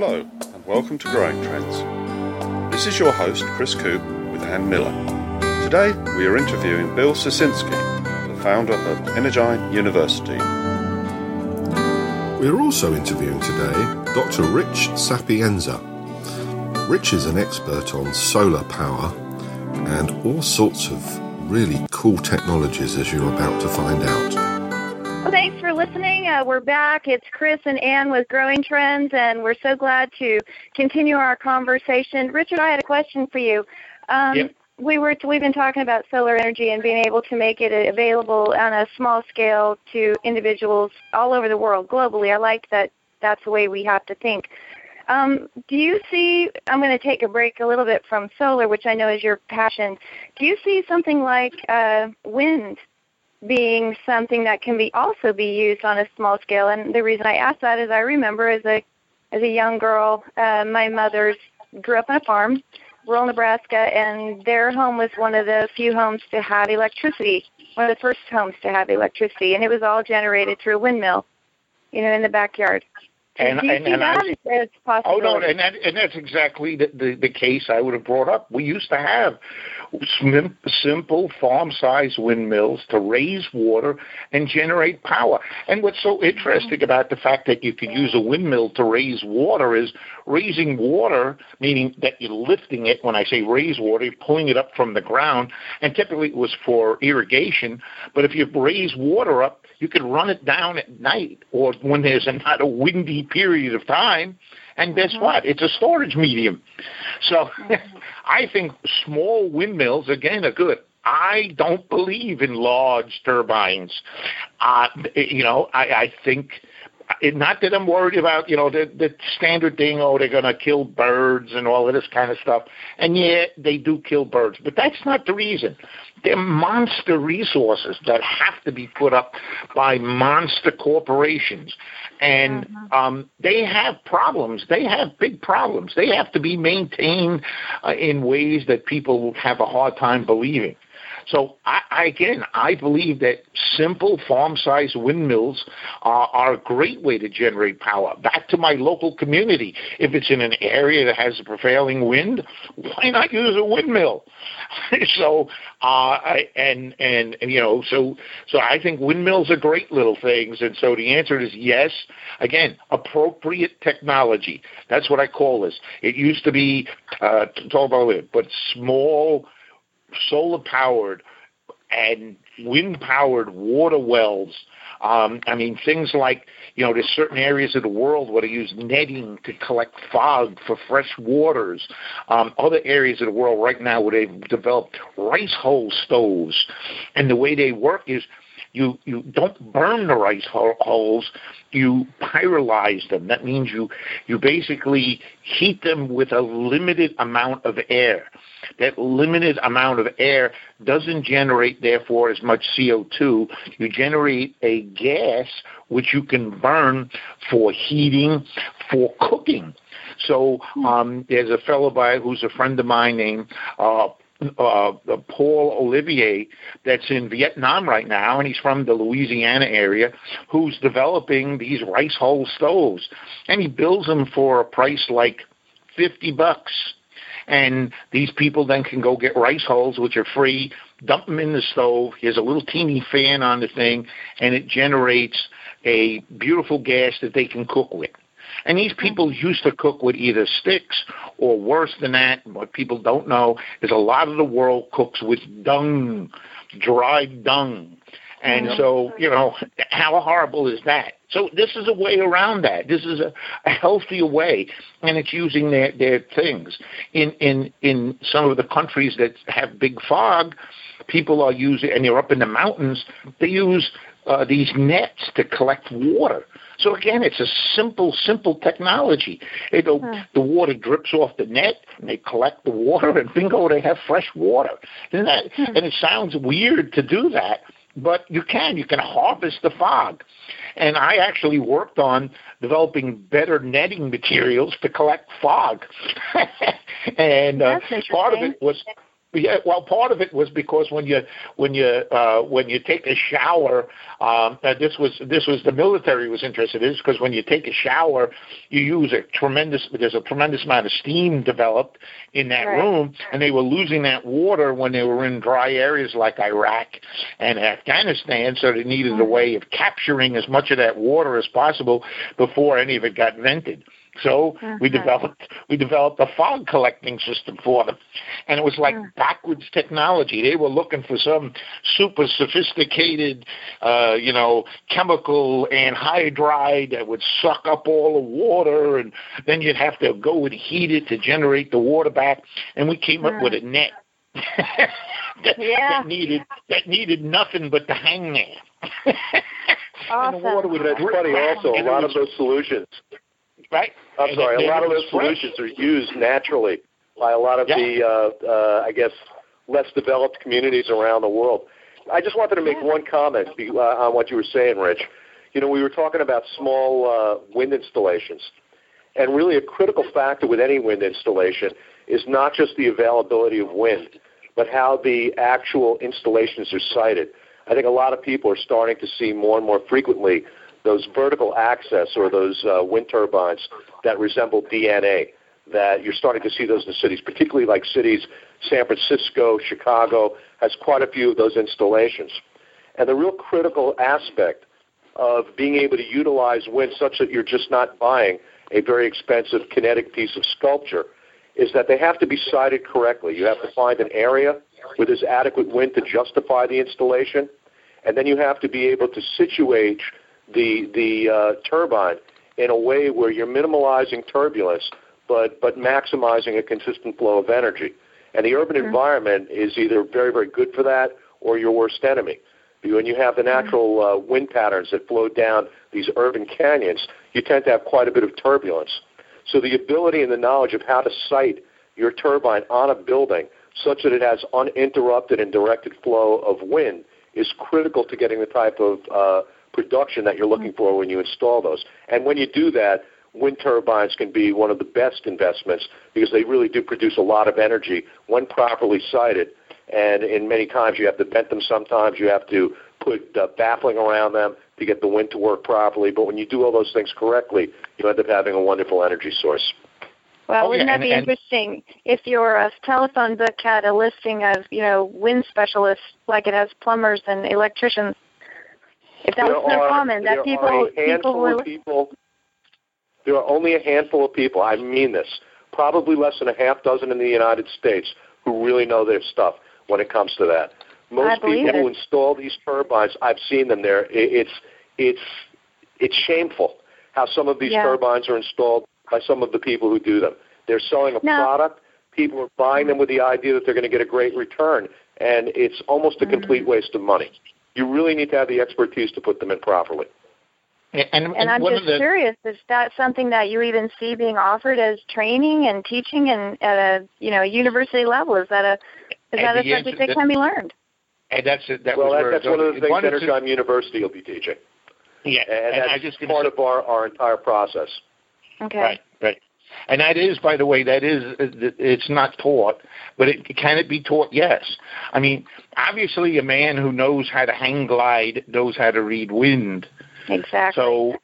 Hello, and welcome to Growing Trends. This is your host, Chris Coop, with Ann Miller. Today, we are interviewing Bill Sisinski, the founder of Energyne University. We are also interviewing today Dr. Rich Sapienza. Rich is an expert on solar power and all sorts of really cool technologies, as you're about to find out. Well, thanks for listening. We're back. It's Chris and Ann with Growing Trends, and we're so glad to continue our conversation. Richard, I had a question for you. Um, yep. We were we've been talking about solar energy and being able to make it available on a small scale to individuals all over the world, globally. I like that. That's the way we have to think. Um, do you see? I'm going to take a break a little bit from solar, which I know is your passion. Do you see something like uh, wind being something that can be also be used on a small scale. And the reason I ask that is I remember as a as a young girl, uh, my mother's grew up on a farm, rural Nebraska, and their home was one of the few homes to have electricity, one of the first homes to have electricity, and it was all generated through a windmill, you know, in the backyard. And, and, and that I, possible? Oh no, and that, and that's exactly the, the the case I would have brought up. We used to have simple farm-sized windmills to raise water and generate power. And what's so interesting about the fact that you could use a windmill to raise water is raising water, meaning that you're lifting it. When I say raise water, you're pulling it up from the ground, and typically it was for irrigation. But if you raise water up, you could run it down at night or when there's a, not a windy period of time. And guess Mhm. what? It's a storage medium. So I think small windmills, again, are good. I don't believe in large turbines. Uh, you know, I, I think it, not that I'm worried about, you know, the the standard thing. Oh, they're going to kill birds and all of this kind of stuff. And yeah, they do kill birds, but that's not the reason. They're monster resources that have to be put up by monster corporations, and um, they have problems. They have big problems. They have to be maintained uh, in ways that people will have a hard time believing. So I, I, again, I believe that simple farm-sized windmills are, are a great way to generate power. Back to my local community, if it's in an area that has a prevailing wind, why not use a windmill? so, uh, I, and, and and you know, so so I think windmills are great little things. And so the answer is yes. Again, appropriate technology. That's what I call this. It used to be uh, talk about it, but small solar powered and wind powered water wells. Um, I mean, things like, you know, there's certain areas of the world where they use netting to collect fog for fresh waters. Um, other areas of the world right now where they've developed rice hull stoves. And the way they work is you, you don't burn the rice hulls, you pyrolyze them. That means you, you basically heat them with a limited amount of air that limited amount of air doesn't generate, therefore, as much CO2. You generate a gas which you can burn for heating, for cooking. So um, there's a fellow by who's a friend of mine named uh, uh, Paul Olivier that's in Vietnam right now, and he's from the Louisiana area, who's developing these rice hull stoves, and he builds them for a price like fifty bucks and these people then can go get rice hulls, which are free, dump them in the stove. Here's a little teeny fan on the thing, and it generates a beautiful gas that they can cook with. And these hmm. people used to cook with either sticks or worse than that. What people don't know is a lot of the world cooks with dung, dried dung. And so, you know, how horrible is that? So this is a way around that. This is a, a healthier way, and it's using their, their things. In, in, in some of the countries that have big fog, people are using, and they're up in the mountains, they use uh, these nets to collect water. So again, it's a simple, simple technology. It'll, Hmm. The water drips off the net, and they collect the water, and bingo, they have fresh water. Isn't that? And it sounds weird to do that, but you can. You can harvest the fog. And I actually worked on developing better netting materials to collect fog. and uh, part of it was Yeah, well, part of it was because when you when you uh, when you take a shower, um, uh, this was this was the military was interested in this because when you take a shower, you use a tremendous there's a tremendous amount of steam developed in that right. room, and they were losing that water when they were in dry areas like Iraq and Afghanistan, so they needed mm-hmm. a way of capturing as much of that water as possible before any of it got vented. So uh-huh. we developed we developed a fog collecting system for them, and it was like uh-huh. backwards technology. They were looking for some super sophisticated, uh, you know, chemical anhydride that would suck up all the water, and then you'd have to go and heat it to generate the water back. And we came uh-huh. up with a net. that, yeah. that needed that needed nothing but the hangman. awesome. and the water would That's funny also. A lot of those solutions right? I'm sorry. A lot of those solutions are used naturally by a lot of yeah. the, uh, uh, I guess, less developed communities around the world. I just wanted to make one comment uh, on what you were saying, Rich. You know, we were talking about small uh, wind installations, and really a critical factor with any wind installation is not just the availability of wind, but how the actual installations are sited. I think a lot of people are starting to see more and more frequently those vertical axis or those uh, wind turbines that resemble DNA. That you're starting to see those in cities, particularly like cities, San Francisco, Chicago has quite a few of those installations. And the real critical aspect of being able to utilize wind such that you're just not buying a very expensive kinetic piece of sculpture is that they have to be sited correctly. You have to find an area where there's adequate wind to justify the installation, and then you have to be able to situate the the uh, turbine in a way where you're minimalizing turbulence, but but maximizing a consistent flow of energy. And the urban mm-hmm. environment is either very very good for that or your worst enemy. When you have the mm-hmm. natural uh, wind patterns that flow down these urban canyons, you tend to have quite a bit of turbulence. So the ability and the knowledge of how to site your turbine on a building such that it has uninterrupted and directed flow of wind is critical to getting the type of uh, production that you're looking for when you install those. And when you do that, wind turbines can be one of the best investments because they really do produce a lot of energy when properly sited. And in many times, you have to vent them. Sometimes you have to put uh, baffling around them to get the wind to work properly. But when you do all those things correctly, you end up having a wonderful energy source. Well, oh, wouldn't yeah, that be and, interesting if your uh, telephone book had a listing of, you know, wind specialists like it has plumbers and electricians? If that there was so are, common, that people people were people. There are only a handful of people. I mean this. Probably less than a half dozen in the United States who really know their stuff when it comes to that. Most people it. who install these turbines, I've seen them there. It's it's it's shameful how some of these yeah. turbines are installed by some of the people who do them. They're selling a no. product. People are buying them with the idea that they're going to get a great return, and it's almost a mm-hmm. complete waste of money you really need to have the expertise to put them in properly. And, and, and I'm just the, curious, is that something that you even see being offered as training and teaching and at a you know university level? Is that a is that a subject that, that, can be learned? And that's that well, that, that's one of the things Energon University will be teaching. Yeah, and, and that's I just part say, of our, our entire process. Okay. Right, right. And that is, by the way, that is uh, it's not taught, but it can it be taught? Yes. I mean, obviously, a man who knows how to hang glide knows how to read wind. Exactly. So,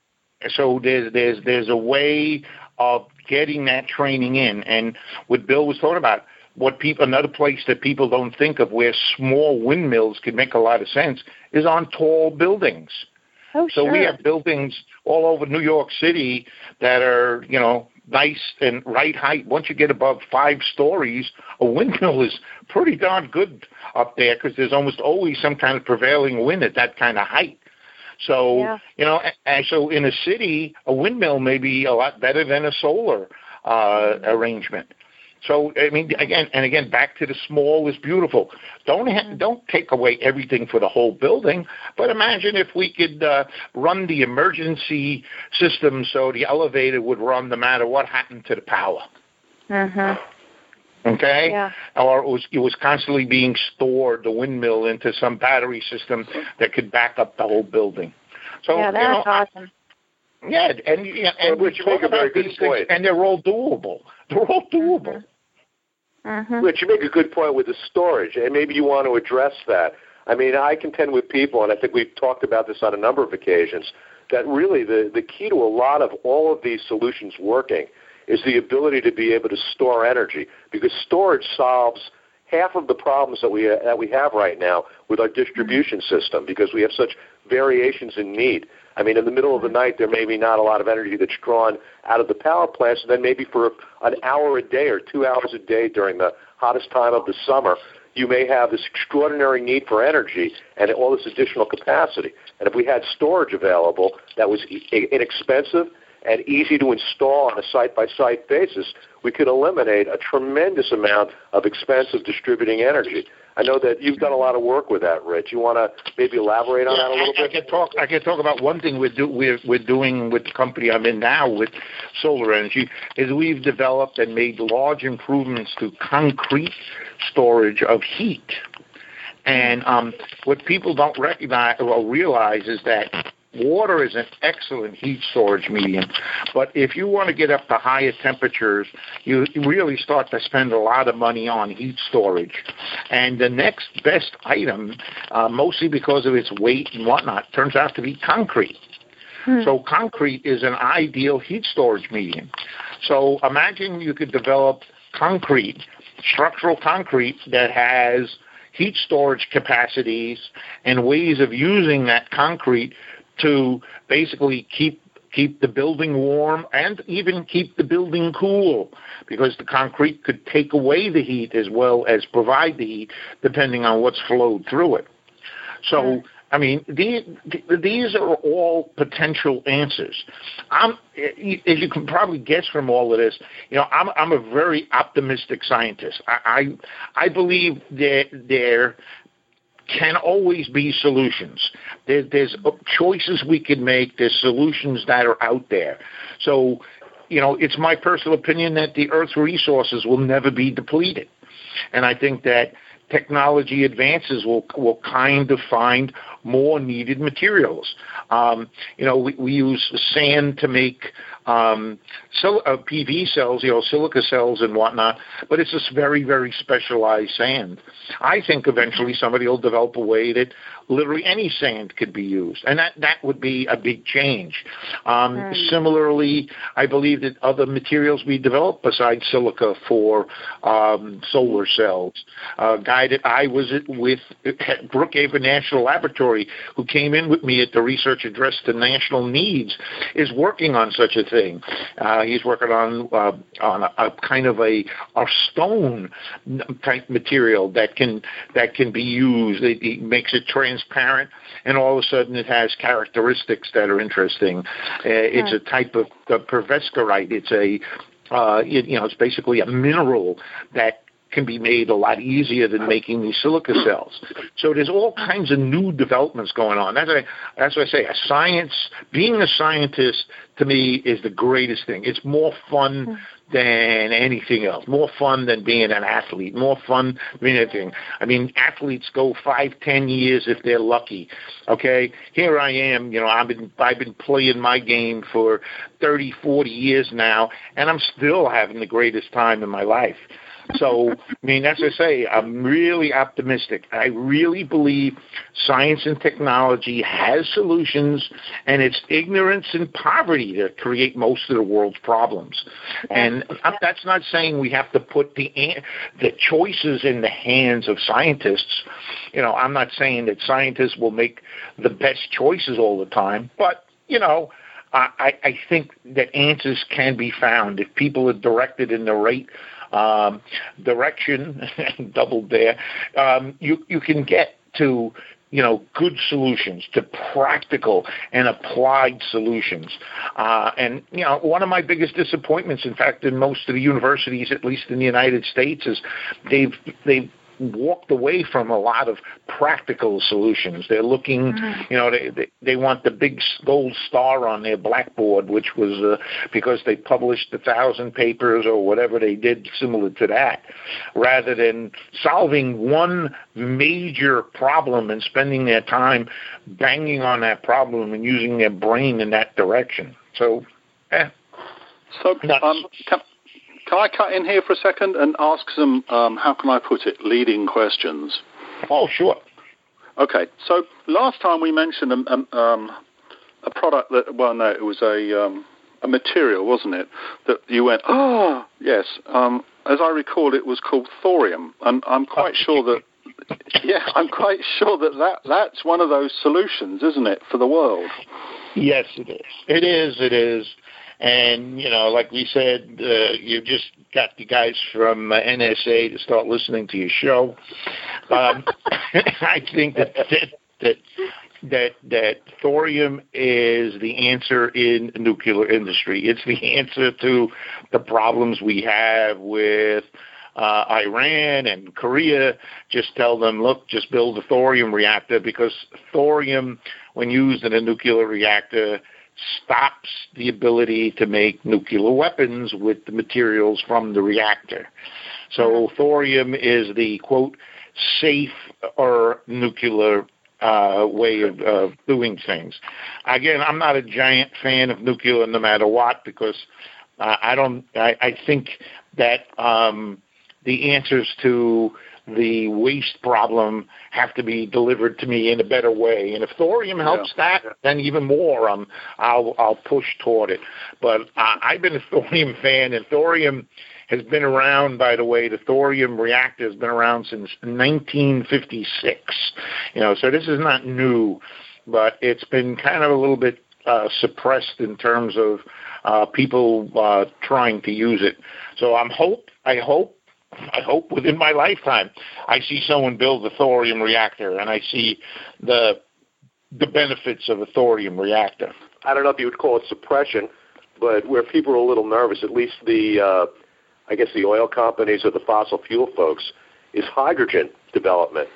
so there's there's there's a way of getting that training in, and what Bill was talking about, what people another place that people don't think of where small windmills could make a lot of sense is on tall buildings. Oh, so sure. we have buildings all over New York City that are, you know, nice and right height. Once you get above five stories, a windmill is pretty darn good up there because there's almost always some kind of prevailing wind at that kind of height. So yeah. you know, and so in a city, a windmill may be a lot better than a solar uh, Mm-hmm. arrangement. So I mean, again and again, back to the small is beautiful. Don't ha- Mm-hmm. don't take away everything for the whole building, but imagine if we could uh, run the emergency system so the elevator would run no matter what happened to the power. Mhm. Okay, Yeah. or it was it was constantly being stored the windmill into some battery system that could back up the whole building. So yeah, you that's know, awesome. yeah, and yeah, and Well, which we make talk about these things, point. and they're all doable. They're all doable. Mm-hmm. Rich, you make a good point with the storage, and maybe you want to address that. I mean, I contend with people, and I think we've talked about this on a number of occasions, that really the, the key to a lot of all of these solutions working is the ability to be able to store energy, because storage solves half of the problems that we, that we have right now with our distribution system, because we have such variations in need. I mean, in the middle of the night, there may be not a lot of energy that's drawn out of the power plants, and then maybe for an hour a day or two hours a day during the hottest time of the summer, you may have this extraordinary need for energy and all this additional capacity. And if we had storage available that was inexpensive and easy to install on a site by site basis, we could eliminate a tremendous amount of expensive distributing energy. I know that you've done a lot of work with that, Rich. You want to maybe elaborate on yeah, that a little I, bit? I can talk. I can talk about one thing we're, do, we're we're doing with the company I'm in now with solar energy is we've developed and made large improvements to concrete storage of heat. And um, what people don't recognize or realize is that water is an excellent heat storage medium, but if you want to get up to higher temperatures, you really start to spend a lot of money on heat storage. And the next best item, uh, mostly because of its weight and whatnot, turns out to be concrete. Hmm. So concrete is an ideal heat storage medium. So imagine you could develop concrete, structural concrete that has heat storage capacities and ways of using that concrete to basically keep keep the building warm and even keep the building cool because the concrete could take away the heat as well as provide the heat depending on what's flowed through it. So. I mean, these, these are all potential answers. I'm, as you can probably guess from all of this, you know, I'm, I'm a very optimistic scientist. I, I, I believe that there can always be solutions. There, there's choices we can make. There's solutions that are out there. So, you know, it's my personal opinion that the Earth's resources will never be depleted, and I think that technology advances will will kind of find more needed materials. Um, you know, we, we use sand to make um, sil- uh, PV cells, you know, silica cells and whatnot, but it's this very, very specialized sand. I think eventually somebody will develop a way that literally any sand could be used, and that that would be a big change. Um. Similarly, I believe that other materials we develop besides silica for um, solar cells. Uh, guy that I was with at Brookhaven National Laboratory, who came in with me at the research address to national needs, is working on such a thing. Uh, he's working on uh, on a, a kind of a a stone type material that can that can be used. It, it makes it transparent, and all of a sudden it has characteristics that are interesting. Uh, it's a type of uh, perovskite. It's a uh, it, you know, it's basically a mineral that can be made a lot easier than making these silica cells. So there's all kinds of new developments going on. That's what I, that's what I say. A science, being a scientist to me is the greatest thing. It's more fun hmm. than anything else. More fun than being an athlete. More fun than anything. I mean, athletes go five, ten years if they're lucky. Okay, here I am. You know, I've been I've been playing my game for thirty, forty years now, and I'm still having the greatest time in my life. So, I mean, as I say, I'm really optimistic. I really believe science and technology has solutions, and it's ignorance and poverty that create most of the world's problems. And that's not saying we have to put the the choices in the hands of scientists. You know, I'm not saying that scientists will make the best choices all the time, but you know. I, I think that answers can be found if people are directed in the right um, direction, doubled there, um, you you can get to you know good solutions to practical and applied solutions. Uh, and you know one of my biggest disappointments in fact in most of the universities at least in the united states is they've they've walked away from a lot of practical solutions. They're looking, mm-hmm. you know, they, they they want the big gold star on their blackboard, which was uh, because they published a thousand papers or whatever they did similar to that, rather than solving one major problem and spending their time banging on that problem and using their brain in that direction. So, eh. So, um, can, I cut in here for a second and ask some, um, how can I put it, leading questions? Oh, sure. Okay, so last time we mentioned a, um, a product that, well, no, it was a, um, a material, wasn't it? That you went, oh, yes. Um, as I recall, it was called thorium, and I'm quite sure that yeah, I'm quite sure that, that that's one of those solutions, isn't it, for the world? Yes, it is. It is. It is. And you know, like we said, uh, you just got the guys from uh, NSA to start listening to your show. Um, I think that, that that that that thorium is the answer in nuclear industry. It's the answer to the problems we have with uh, Iran and Korea, just tell them, look, just build a thorium reactor because thorium, when used in a nuclear reactor, stops the ability to make nuclear weapons with the materials from the reactor. So mm-hmm. thorium is the quote safe or nuclear uh, way of uh, doing things. Again, I'm not a giant fan of nuclear no matter what because uh, I don't. I, I think that um, the answers to the waste problem have to be delivered to me in a better way. And if thorium helps yeah. that, then even more, um, I'll I'll push toward it. But uh, I've been a thorium fan, and thorium has been around. By the way, the thorium reactor has been around since 1956. You know, so this is not new, but it's been kind of a little bit uh, suppressed in terms of uh, people uh, trying to use it. So I'm hope I hope I hope within my lifetime, I see someone build a thorium reactor and I see the the benefits of a thorium reactor. I don't know if you would call it suppression, but where people are a little nervous, at least the uh, I guess the oil companies or the fossil fuel folks, is hydrogen development.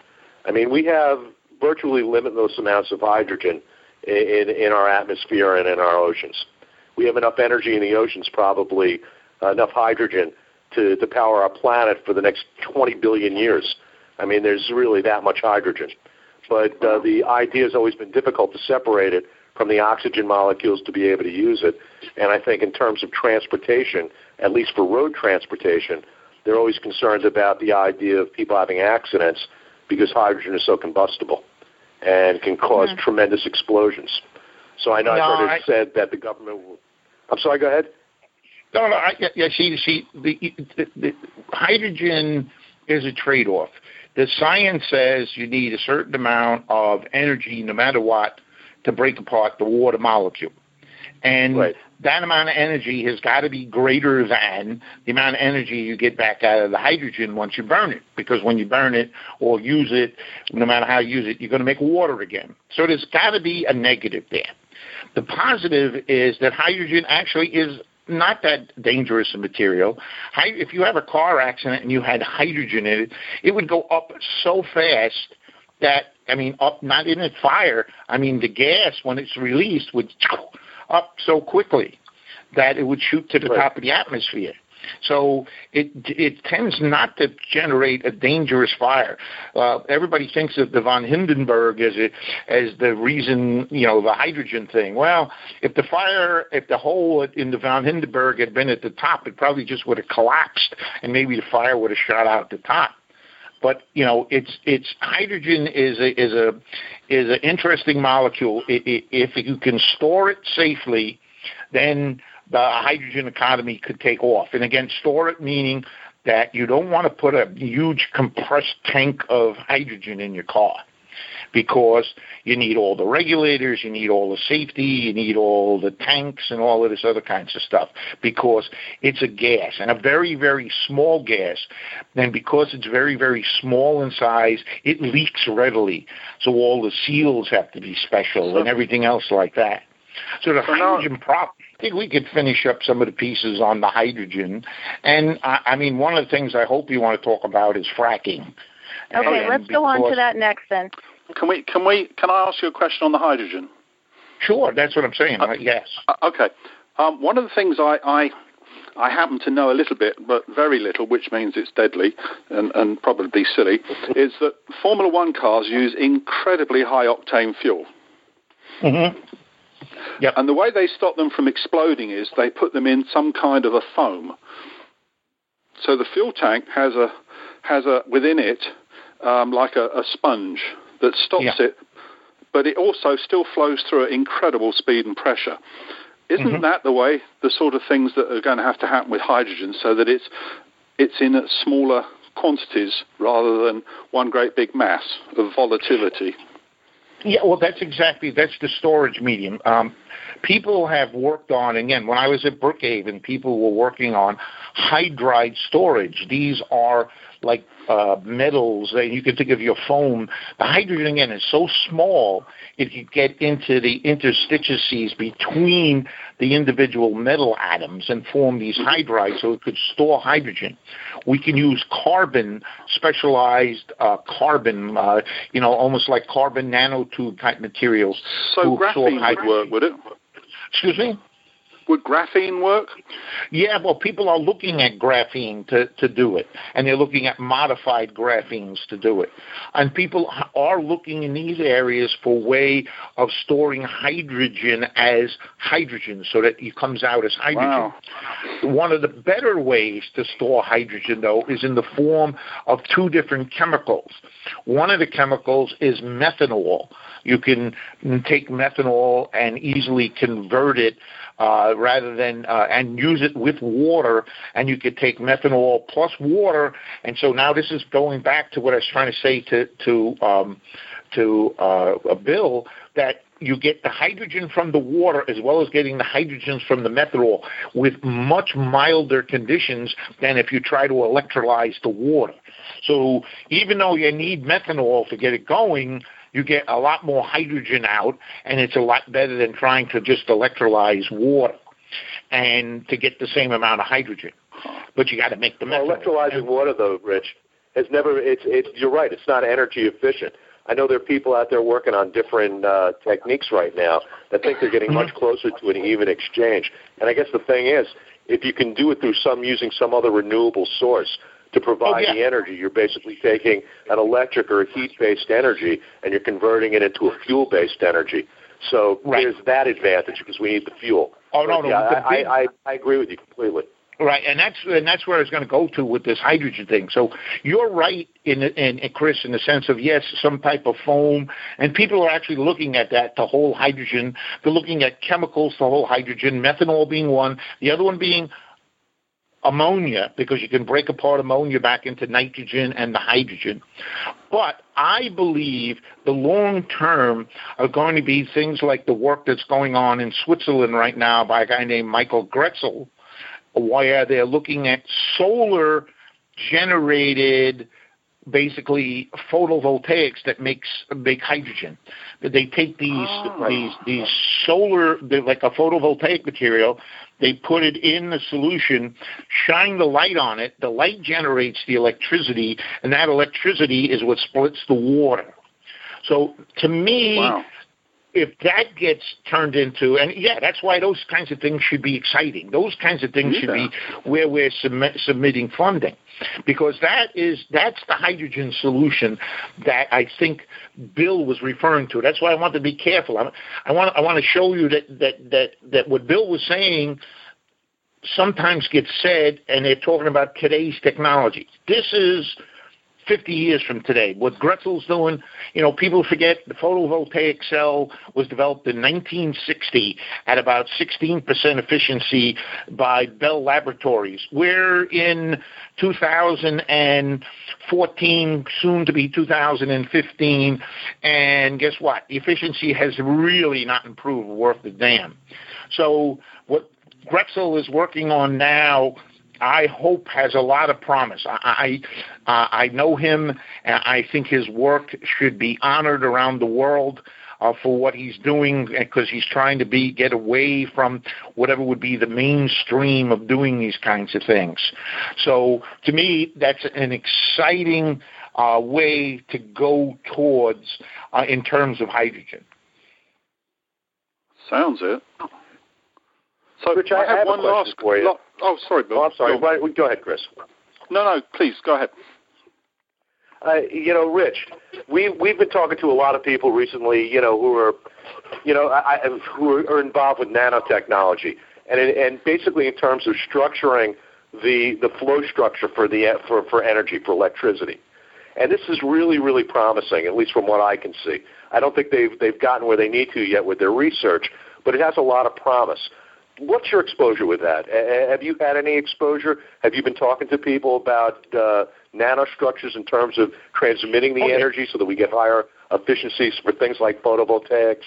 I mean, we have virtually limitless amounts of hydrogen in, in our atmosphere and in our oceans. We have enough energy in the oceans, probably uh, enough hydrogen to, to power our planet for the next 20 billion years. I mean, there's really that much hydrogen. But uh, the idea has always been difficult to separate it from the oxygen molecules to be able to use it. And I think in terms of transportation, at least for road transportation, they're always concerned about the idea of people having accidents because hydrogen is so combustible and can because mm-hmm. tremendous explosions. So I know no, I've heard it I, said that the government. Will, I'm sorry. Go ahead. No, no. I, yeah, see, see, the, the, the hydrogen is a trade-off. The science says you need a certain amount of energy, no matter what, to break apart the water molecule, and right. that amount of energy has got to be greater than the amount of energy you get back out of the hydrogen once you burn it. Because when you burn it or use it, no matter how you use it, you're going to make water again. So there's got to be a negative there. The positive is that hydrogen actually is not that dangerous a material. If you have a car accident and you had hydrogen in it, it would go up so fast that I mean, up not in a fire. I mean, the gas when it's released would up so quickly that it would shoot to the right. top of the atmosphere. So it it tends not to generate a dangerous fire. Uh, everybody thinks of the von Hindenburg as a, as the reason, you know, the hydrogen thing. Well, if the fire, if the hole in the von Hindenburg had been at the top, it probably just would have collapsed, and maybe the fire would have shot out the top but you know it's it's hydrogen is a is a is an interesting molecule if you can store it safely then the hydrogen economy could take off. And again, store it meaning that you don't want to put a huge compressed tank of hydrogen in your car because you need all the regulators, you need all the safety, you need all the tanks and all of this other kinds of stuff because it's a gas and a very, very small gas. And because it's very, very small in size, it leaks readily. So all the seals have to be special and everything else like that. So the hydrogen prop I think we could finish up some of the pieces on the hydrogen. And I, I mean, one of the things I hope you want to talk about is fracking. Okay, and let's go on to that next then. Can we? Can we? Can I ask you a question on the hydrogen? Sure, that's what I'm saying. Uh, yes. Uh, okay. Um, one of the things I, I I happen to know a little bit, but very little, which means it's deadly and, and probably silly, is that Formula One cars use incredibly high octane fuel. Mm-hmm. Yep. And the way they stop them from exploding is they put them in some kind of a foam. So the fuel tank has a has a within it um, like a, a, sponge that stops yeah. it, but it also still flows through at incredible speed and pressure. Isn't mm-hmm. that the way the sort of things that are going to have to happen with hydrogen, so that it's it's in smaller quantities rather than one great big mass of volatility? Yeah, well, that's exactly that's the storage medium. Um, people have worked on again. When I was at Brookhaven, people were working on hydride storage. These are like uh, metals. Uh, you can think of your foam. The hydrogen again is so small it can get into the interstices between the individual metal atoms and form these hydrides, so it could store hydrogen. We can use carbon, specialized uh, carbon, uh, you know, almost like carbon nanotube type materials. So graphene would work, would it? Excuse me. Would graphene work? Yeah, well, people are looking at graphene to, to do it, and they're looking at modified graphenes to do it. And people are looking in these areas for way of storing hydrogen as hydrogen so that it comes out as hydrogen. Wow. One of the better ways to store hydrogen, though, is in the form of two different chemicals. One of the chemicals is methanol. You can take methanol and easily convert it uh, rather than uh, and use it with water, and you could take methanol plus water, and so now this is going back to what I was trying to say to to um, to uh, Bill that you get the hydrogen from the water as well as getting the hydrogens from the methanol with much milder conditions than if you try to electrolyze the water. So even though you need methanol to get it going, you get a lot more hydrogen out, and it's a lot better than trying to just electrolyze water and to get the same amount of hydrogen. But you got to make the well, electrolyzing water, though, Rich, has never. It's it's. You're right. It's not energy efficient. I know there are people out there working on different uh, techniques right now that think they're getting much closer to an even exchange. And I guess the thing is, if you can do it through some using some other renewable source, to provide oh, yeah. the energy. You're basically taking an electric or a heat-based energy and you're converting it into a fuel-based energy. So right. there's that advantage because we need the fuel. Oh no, no, yeah, I, big... I, I, I agree with you completely. Right, and that's and that's where I was going to go to with this hydrogen thing. So you're right in, in, in Chris in the sense of yes, some type of foam, and people are actually looking at that to hold hydrogen. They're looking at chemicals to hold hydrogen, methanol being one, the other one being ammonia because you can break apart ammonia back into nitrogen and the hydrogen. But I believe the long term are going to be things like the work that's going on in Switzerland right now by a guy named Michael Grätzel, where they're looking at solar generated basically photovoltaics that makes make hydrogen. They take these oh. these these solar like a photovoltaic material they put it in the solution, shine the light on it. The light generates the electricity, and that electricity is what splits the water. So to me, wow. If that gets turned into, and yeah, that's why those kinds of things should be exciting. Those kinds of things yeah. should be where we're submit, submitting funding because that is that's the hydrogen solution that I think Bill was referring to. That's why I want to be careful. I, I want I want to show you that that that that what Bill was saying sometimes gets said, and they're talking about today's technology. This is 50 years from today. What Grätzel's doing, you know, people forget the photovoltaic cell was developed in 1960 at about 16% efficiency by Bell Laboratories. We're in 2014, soon to be 2015, and guess what? The efficiency has really not improved worth the damn. So what Grätzel is working on now I hope has a lot of promise. I I, uh, I know him, and I think his work should be honored around the world. Uh, for what he's doing because he's trying to be get away from whatever would be the mainstream of doing these kinds of things. So to me, that's an exciting uh, way to go towards uh, in terms of hydrogen. Sounds it. So Rich, I, I have, have one last for you. Lo- oh, sorry, Bill. Oh, I'm sorry. Go. go ahead, Chris. No, no, please go ahead. Uh, you know, Rich, we we've been talking to a lot of people recently. You know, who are, you know, I, who are involved with nanotechnology, and and basically in terms of structuring the the flow structure for the for for energy for electricity. And this is really really promising, at least from what I can see. I don't think they've they've gotten where they need to yet with their research, but it has a lot of promise. What's your exposure with that? Have you had any exposure? Have you been talking to people about uh, nanostructures in terms of transmitting the okay. energy so that we get higher efficiencies for things like photovoltaics?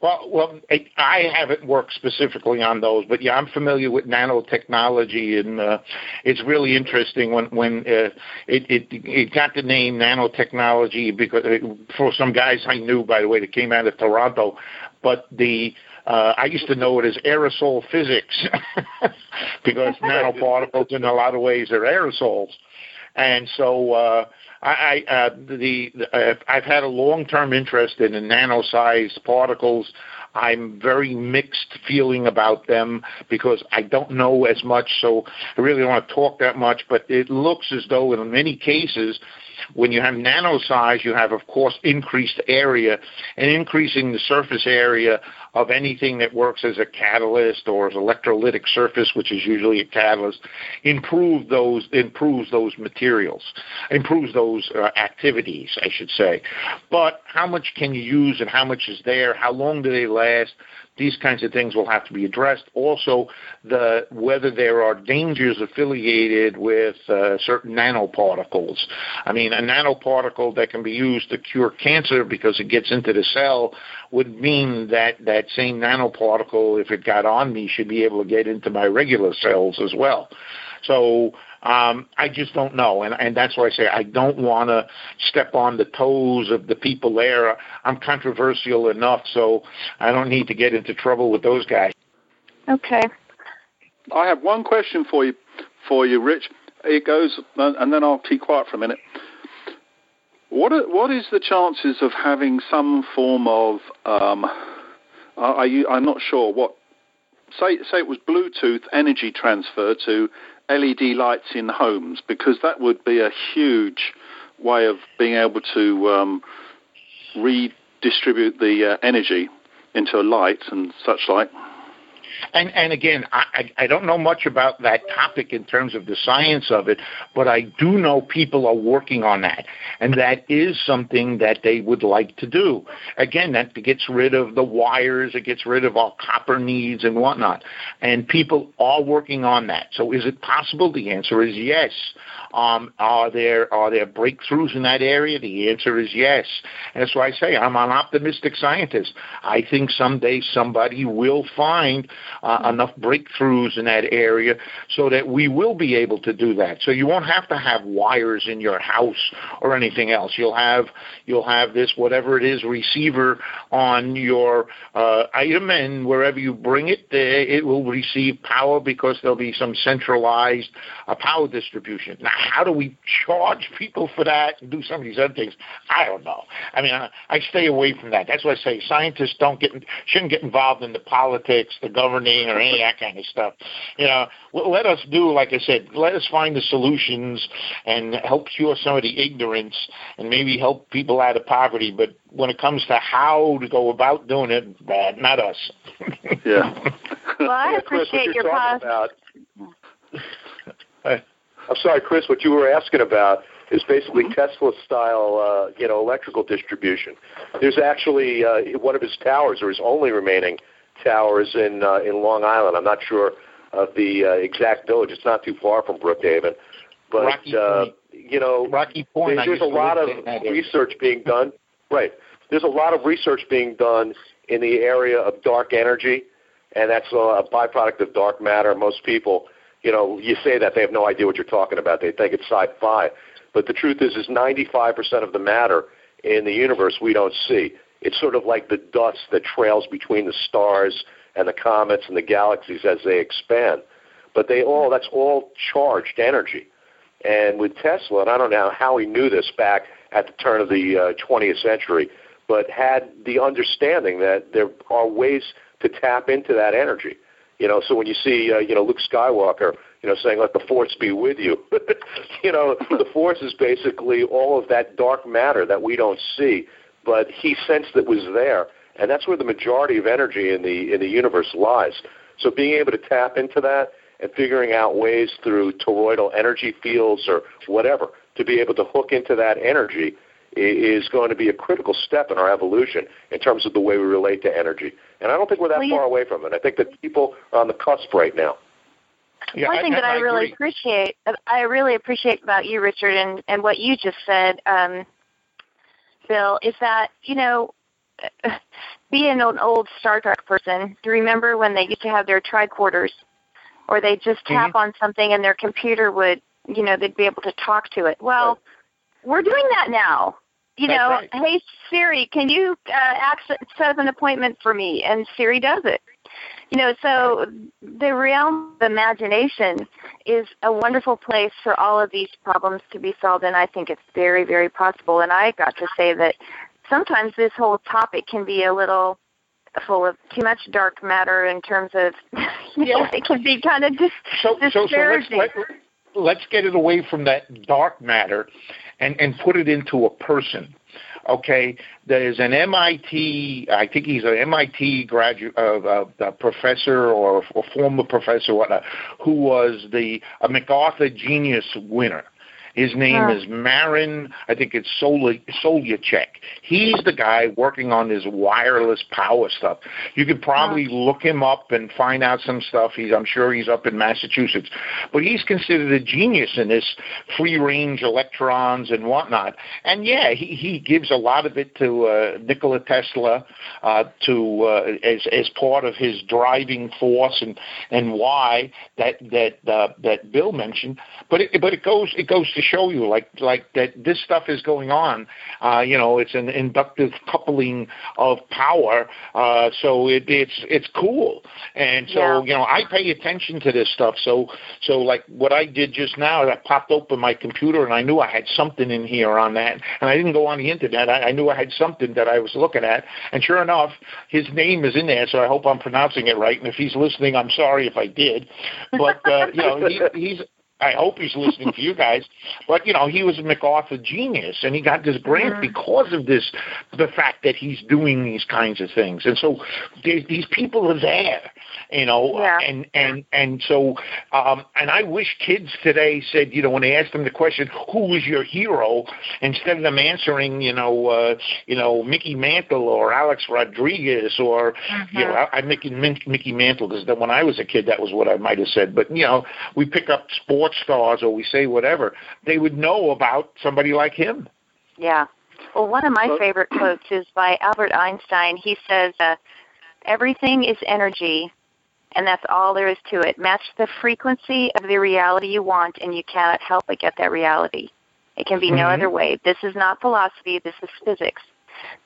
Well, well, I haven't worked specifically on those, but yeah, I'm familiar with nanotechnology, and uh, it's really interesting when when uh, it, it it got the name nanotechnology because uh, for some guys I knew, by the way, that came out of Toronto, but the uh, I used to know it as aerosol physics because nanoparticles, in a lot of ways, are aerosols, and so. Uh, I, I uh, the, the uh, I've had a long-term interest in the nano-sized particles. I'm very mixed feeling about them because I don't know as much, so I really don't want to talk that much. But it looks as though in many cases when you have nano size, you have, of course, increased area, and increasing the surface area of anything that works as a catalyst or as electrolytic surface, which is usually a catalyst, improve those improves those materials, improves those uh, activities, I should say. But how much can you use, and how much is there? How long do they last? These kinds of things will have to be addressed. Also, the whether there are dangers affiliated with uh, certain nanoparticles. I mean, a nanoparticle that can be used to cure cancer because it gets into the cell would mean that that same nanoparticle, if it got on me, should be able to get into my regular cells as well. So um, I just don't know, and and that's why I say I don't want to step on the toes of the people there. I'm controversial enough, so I don't need to get into trouble with those guys. Okay. I have one question for you, for you, Rich. It goes, and then I'll keep quiet for a minute. What are, what is the chances of having some form of um, are you, I'm not sure what say say it was Bluetooth energy transfer to LED lights in homes because that would be a huge way of being able to um, redistribute the uh, energy into a light and such like. And and again, I, I don't know much about that topic in terms of the science of it, but I do know people are working on that, and that is something that they would like to do. Again, that gets rid of the wires, it gets rid of all copper needs and whatnot, and people are working on that. So, is it possible? The answer is yes. Um, are there are there breakthroughs in that area? The answer is yes. And that's why I say I'm an optimistic scientist. I think someday somebody will find uh, enough breakthroughs in that area so that we will be able to do that. So you won't have to have wires in your house or anything else. You'll have you'll have this whatever it is receiver on your uh, item, and wherever you bring it, it will receive power because there'll be some centralized uh, power distribution. Now, how do we charge people for that and do some of these other things? I don't know. I mean, I, I stay away from that. That's why I say scientists don't get shouldn't get involved in the politics, the governing, or any of that kind of stuff. You know, let us do like I said. Let us find the solutions and help cure some of the ignorance and maybe help people out of poverty. But when it comes to how to go about doing it, bad, not us. yeah. Well, I appreciate your positive. I'm sorry, Chris. What you were asking about is basically mm-hmm. Tesla style, uh, you know, electrical distribution. There's actually uh, one of his towers, or his only remaining towers in uh, in Long Island. I'm not sure of the uh, exact village. It's not too far from Brookhaven, but Rocky uh, you know, Rocky Point. There's, there's a lot of research being done. Right. There's a lot of research being done in the area of dark energy, and that's a byproduct of dark matter. Most people you know, you say that they have no idea what you're talking about. They think it's sci-fi, but the truth is, is 95% of the matter in the universe we don't see. It's sort of like the dust that trails between the stars and the comets and the galaxies as they expand. But they all, that's all charged energy. And with Tesla, and I don't know how he knew this back at the turn of the uh, 20th century, but had the understanding that there are ways to tap into that energy. You know, so when you see, uh, you know, Luke Skywalker, you know, saying let the Force be with you, you know, the Force is basically all of that dark matter that we don't see, but he sensed that was there, and that's where the majority of energy in the in the universe lies. So being able to tap into that and figuring out ways through toroidal energy fields or whatever to be able to hook into that energy is going to be a critical step in our evolution in terms of the way we relate to energy. And I don't think we're that well, far away from it. I think that people are on the cusp right now. Yeah, One thing I, that I, I really agree. appreciate, I really appreciate about you, Richard, and, and what you just said, um, Bill, is that you know, being an old Star Trek person, do you remember when they used to have their tricorders, or they just tap mm-hmm. on something and their computer would, you know, they'd be able to talk to it. Well, right. we're doing that now. You That's know, right. hey Siri, can you uh, access, set up an appointment for me? And Siri does it. You know, so the realm of imagination is a wonderful place for all of these problems to be solved, and I think it's very, very possible. And I got to say that sometimes this whole topic can be a little full of too much dark matter in terms of, you know, it can be kind of dis- so, disparaging. So, so let's, let, let's get it away from that dark matter and, and put it into a person Okay, there's an MIT, I think he's an MIT graduate, uh, uh, professor or, or former professor, whatnot, who was the a MacArthur Genius winner. His name is Marin, I think it's Solovychek. He's the guy working on this wireless power stuff. You could probably look him up and find out some stuff. He's, I'm sure he's up in Massachusetts. But he's considered a genius in this free range electrons and whatnot. And yeah, he, he gives a lot of it to uh, Nikola Tesla uh, to uh, as, as part of his driving force and, and why that, that, uh, that Bill mentioned. But it, but it goes, it goes to to show you like like that this stuff is going on. Uh, you know, it's an inductive coupling of power. Uh, so it, it's it's cool, and so yeah. you know I pay attention to this stuff. So so like what I did just now, I popped open my computer and I knew I had something in here on that, and I didn't go on the internet. I, I knew I had something that I was looking at, and sure enough, his name is in there. So I hope I'm pronouncing it right. And if he's listening, I'm sorry if I did, but uh, you know he, he's I hope he's listening to you guys. But you know, he was a MacArthur genius, and he got this grant mm-hmm. because of this, the fact that he's doing these kinds of things. And so these people are there, you know, yeah. and and and so, um, and I wish kids today said, you know, when they ask them the question, "Who is your hero?" instead of them answering, you know, uh, you know, Mickey Mantle or Alex Rodriguez or mm-hmm. you know, I, I Mickey Mickey Mantle because when I was a kid, that was what I might have said. But you know, we pick up sports sports stars or we say whatever, they would know about somebody like him. Yeah. Well, one of my favorite quotes is by Albert Einstein. He says, uh, Everything is energy, and that's all there is to it. Match the frequency of the reality you want, and you cannot help but get that reality. It can be mm-hmm. no other way. This is not philosophy, this is physics.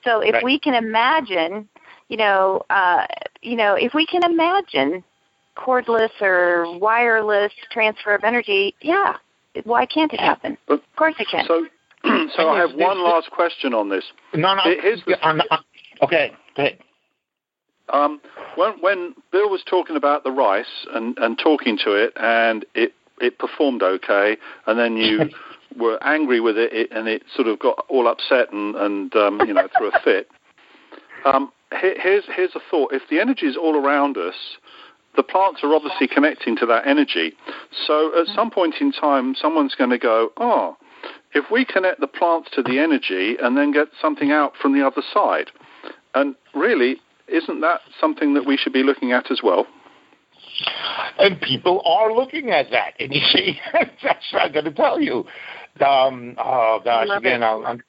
So if right. we can imagine, you know, uh, you know, if we can imagine cordless or wireless transfer of energy, yeah, why can't it happen? But, of course it can. So, so I have one last question on this. No, no. Here's the, okay, go ahead. Um, when, when Bill was talking about the rice and, and talking to it, and it it performed okay, and then you were angry with it, it, and it sort of got all upset and, and um, you know threw a fit. Um, here, here's here's a thought: if the energy is all around us, the plants are obviously connecting to that energy. So at some point in time, someone's going to go, oh, if we connect the plants to the energy and then get something out from the other side. And really, isn't that something that we should be looking at as well? And people are looking at that. And you see, that's what I'm going to tell you. Um, oh, gosh, again, I'll, I'm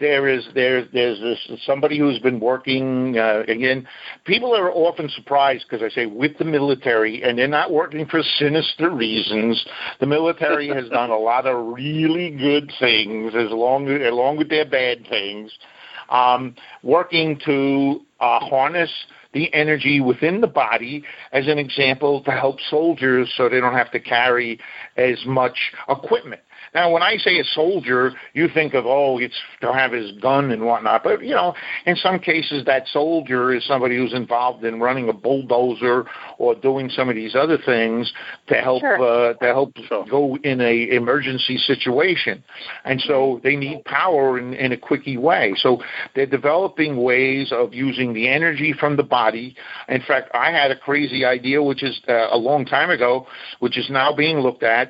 there is there there's this somebody who's been working uh, again. People are often surprised because I say with the military, and they're not working for sinister reasons. The military has done a lot of really good things, as long along with their bad things, um, working to uh, harness the energy within the body as an example to help soldiers so they don't have to carry as much equipment. Now, when I say a soldier, you think of oh, it's to have his gun and whatnot. But you know, in some cases, that soldier is somebody who's involved in running a bulldozer or doing some of these other things to help sure. uh, to help sure. go in a emergency situation. And so they need power in, in a quickie way. So they're developing ways of using the energy from the body. In fact, I had a crazy idea, which is uh, a long time ago, which is now being looked at,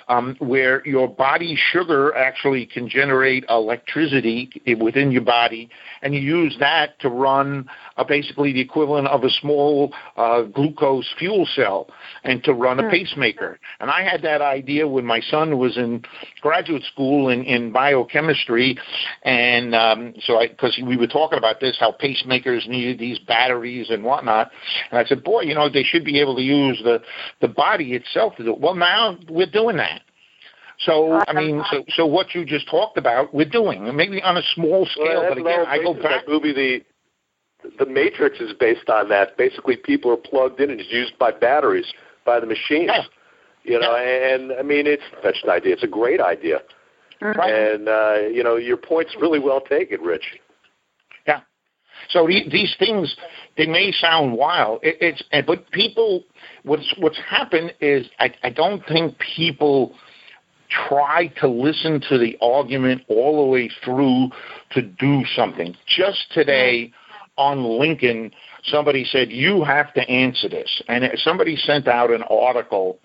um, where your body sugar actually can generate electricity within your body, and you use that to run uh, basically the equivalent of a small uh, glucose fuel cell and to run a hmm. pacemaker. And I had that idea when my son was in graduate school in, in biochemistry, and um, so because we were talking about this, how pacemakers needed these batteries and whatnot, and I said, boy, you know, they should be able to use the the body itself to do. It. Well, now we're doing that. So I mean, so so what you just talked about, we're doing maybe on a small scale. Well, but again, I go back. That movie, the the Matrix is based on that. Basically, people are plugged in and it's used by batteries by the machines. Yeah. You know, yeah. and I mean, it's such an idea. It's a great idea. Right. And uh, you know, your point's really well taken, Rich. Yeah. So these things they may sound wild. It, it's but people what's what's happened is I, I don't think people try to listen to the argument all the way through to do something. Just today on LinkedIn, somebody said, You have to answer this. And somebody sent out an article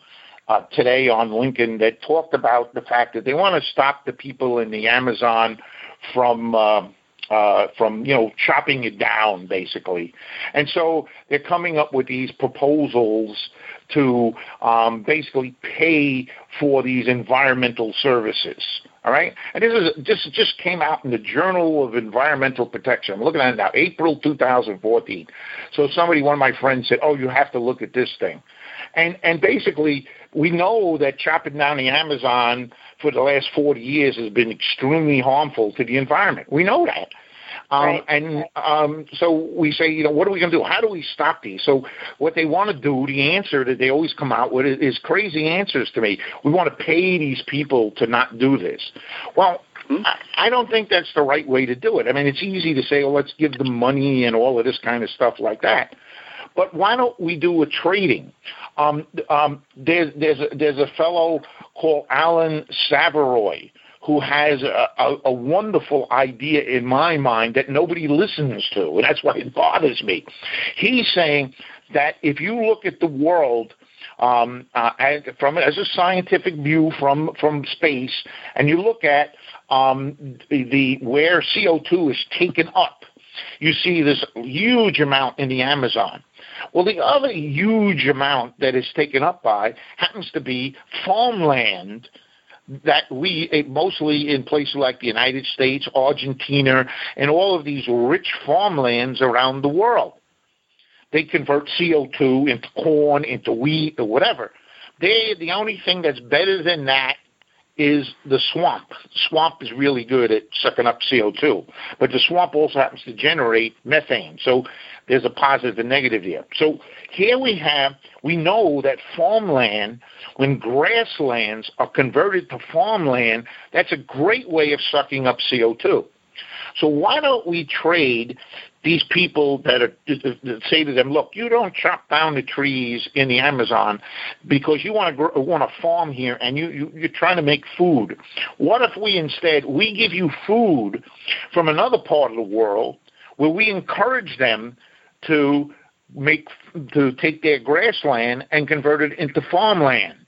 uh, today on LinkedIn that talked about the fact that they want to stop the people in the Amazon from. Uh, uh, from you know chopping it down basically, and so they're coming up with these proposals to um, basically pay for these environmental services. All right, and this is this just came out in the Journal of Environmental Protection. I'm looking at it now, April 2014. So somebody, one of my friends, said, "Oh, you have to look at this thing," and and basically we know that chopping down the Amazon for the last 40 years has been extremely harmful to the environment. We know that. Um, right. And um, so we say, you know, what are we going to do? How do we stop these? So what they want to do, the answer that they always come out with is crazy answers to me. We want to pay these people to not do this. Well, hmm? I don't think that's the right way to do it. I mean, it's easy to say, oh, let's give them money and all of this kind of stuff like that. But why don't we do a trading? Um, um, there's there's a, there's a fellow called Alan Savory who has a, a, a wonderful idea in my mind that nobody listens to, and that's why it bothers me. He's saying that if you look at the world um, uh, from as a scientific view from from space, and you look at um, the, the where CO2 is taken up, you see this huge amount in the Amazon. Well, the other huge amount that is taken up by happens to be farmland that we eh, mostly in places like the United States, Argentina, and all of these rich farmlands around the world. They convert CO2 into corn, into wheat, or whatever. They the only thing that's better than that is the swamp. Swamp is really good at sucking up CO2, but the swamp also happens to generate methane. So there's a positive and negative here. So here we have, we know that farmland, when grasslands are converted to farmland, that's a great way of sucking up CO2. So why don't we trade these people that, are, that say to them, "Look, you don't chop down the trees in the Amazon because you want to grow, want to farm here, and you, you you're trying to make food. What if we instead we give you food from another part of the world where we encourage them to make to take their grassland and convert it into farmland?"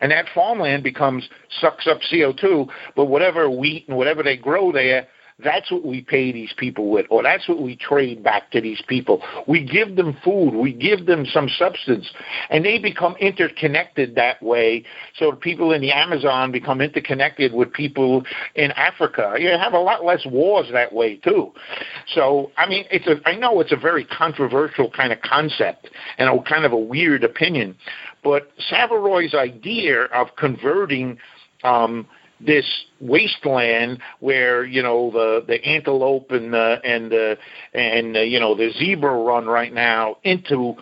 And that farmland becomes sucks up CO2, but whatever wheat and whatever they grow there that's what we pay these people with, or that's what we trade back to these people. We give them food, we give them some substance, and they become interconnected that way. So people in the Amazon become interconnected with people in Africa. You have a lot less wars that way too. So I mean, it's a I know it's a very controversial kind of concept and a kind of a weird opinion, but Savory's idea of converting um, this wasteland where you know the the antelope and the and the and the, you know the zebra run right now into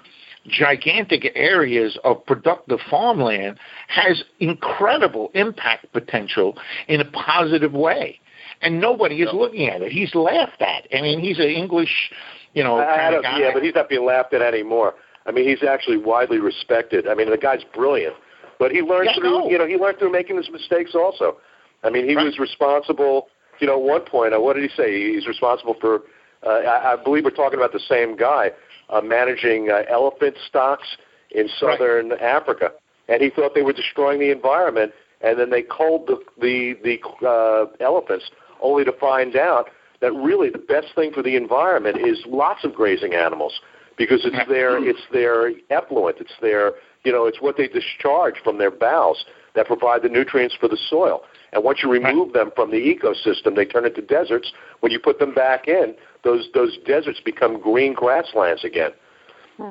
gigantic areas of productive farmland has incredible impact potential in a positive way. And nobody is looking at it. He's laughed at. I mean, he's an English, you know, I, I yeah, but he's not being laughed at anymore. I mean, he's actually widely respected. I mean, the guy's brilliant, but he learned Yeah, through, no. you know, he learned through making his mistakes also. I mean, he Right. was responsible. You know, at one point, uh, what did he say? He's responsible for. Uh, I, I believe we're talking about the same guy uh, managing uh, elephant stocks in southern Africa, and he thought they were destroying the environment. And then they culled the the, the uh, elephants, only to find out that really the best thing for the environment is lots of grazing animals because it's their it's their effluent, it's their you know it's what they discharge from their bowels that provide the nutrients for the soil. And once you remove them from the ecosystem, they turn into deserts. When you put them back in, those those deserts become green grasslands again.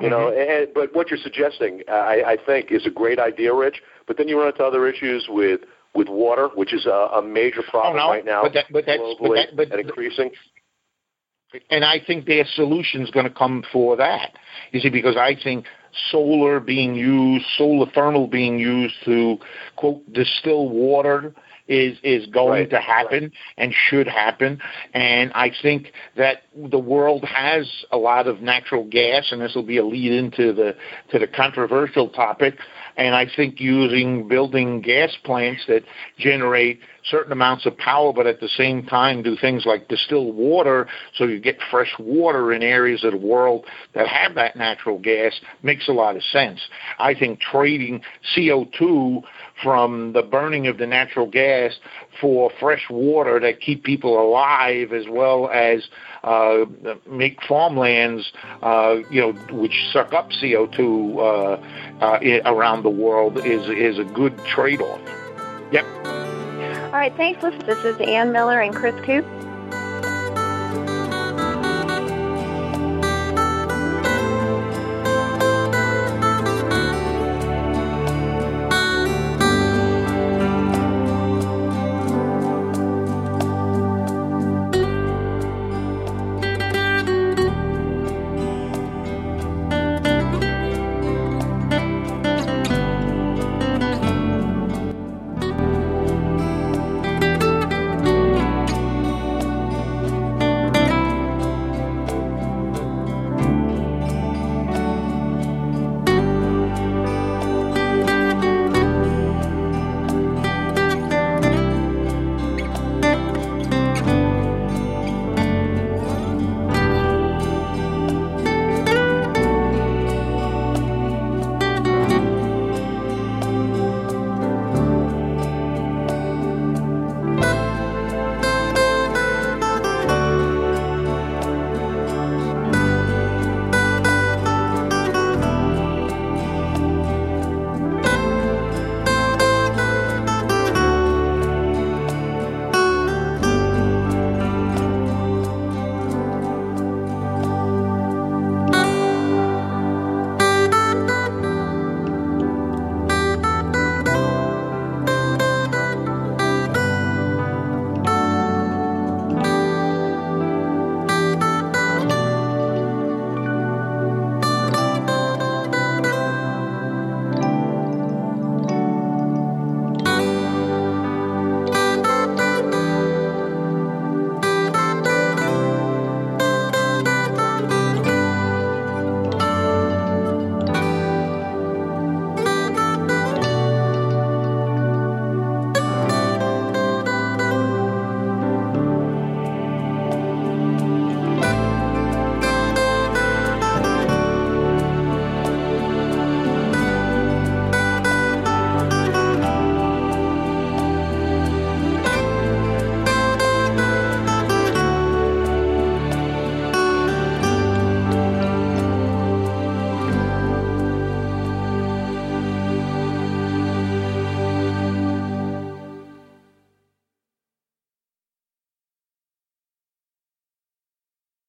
You know, mm-hmm. and, but what you're suggesting, I, I think, is a great idea, Rich. But then you run into other issues with with water, which is a, a major oh, problem Oh, no, right now but that- but that's- but globally that- but- and increasing. and I think their solution is going to come for that. You see, because I think solar being used, solar thermal being used to quote distill water is is going Right, to happen and should happen. And I think that the world has a lot of natural gas, and this will be a lead into the to the controversial topic. And I think using building gas plants that generate certain amounts of power, but at the same time do things like distill water so you get fresh water in areas of the world that have that natural gas makes a lot of sense. I think trading CO2 from the burning of the natural gas for fresh water that keep people alive as well as uh, make farmlands, uh, you know, which suck up CO2 uh, uh, around the world is is a good trade-off. Yep. All right, thanks, listeners. This is Ann Miller and Chris Coop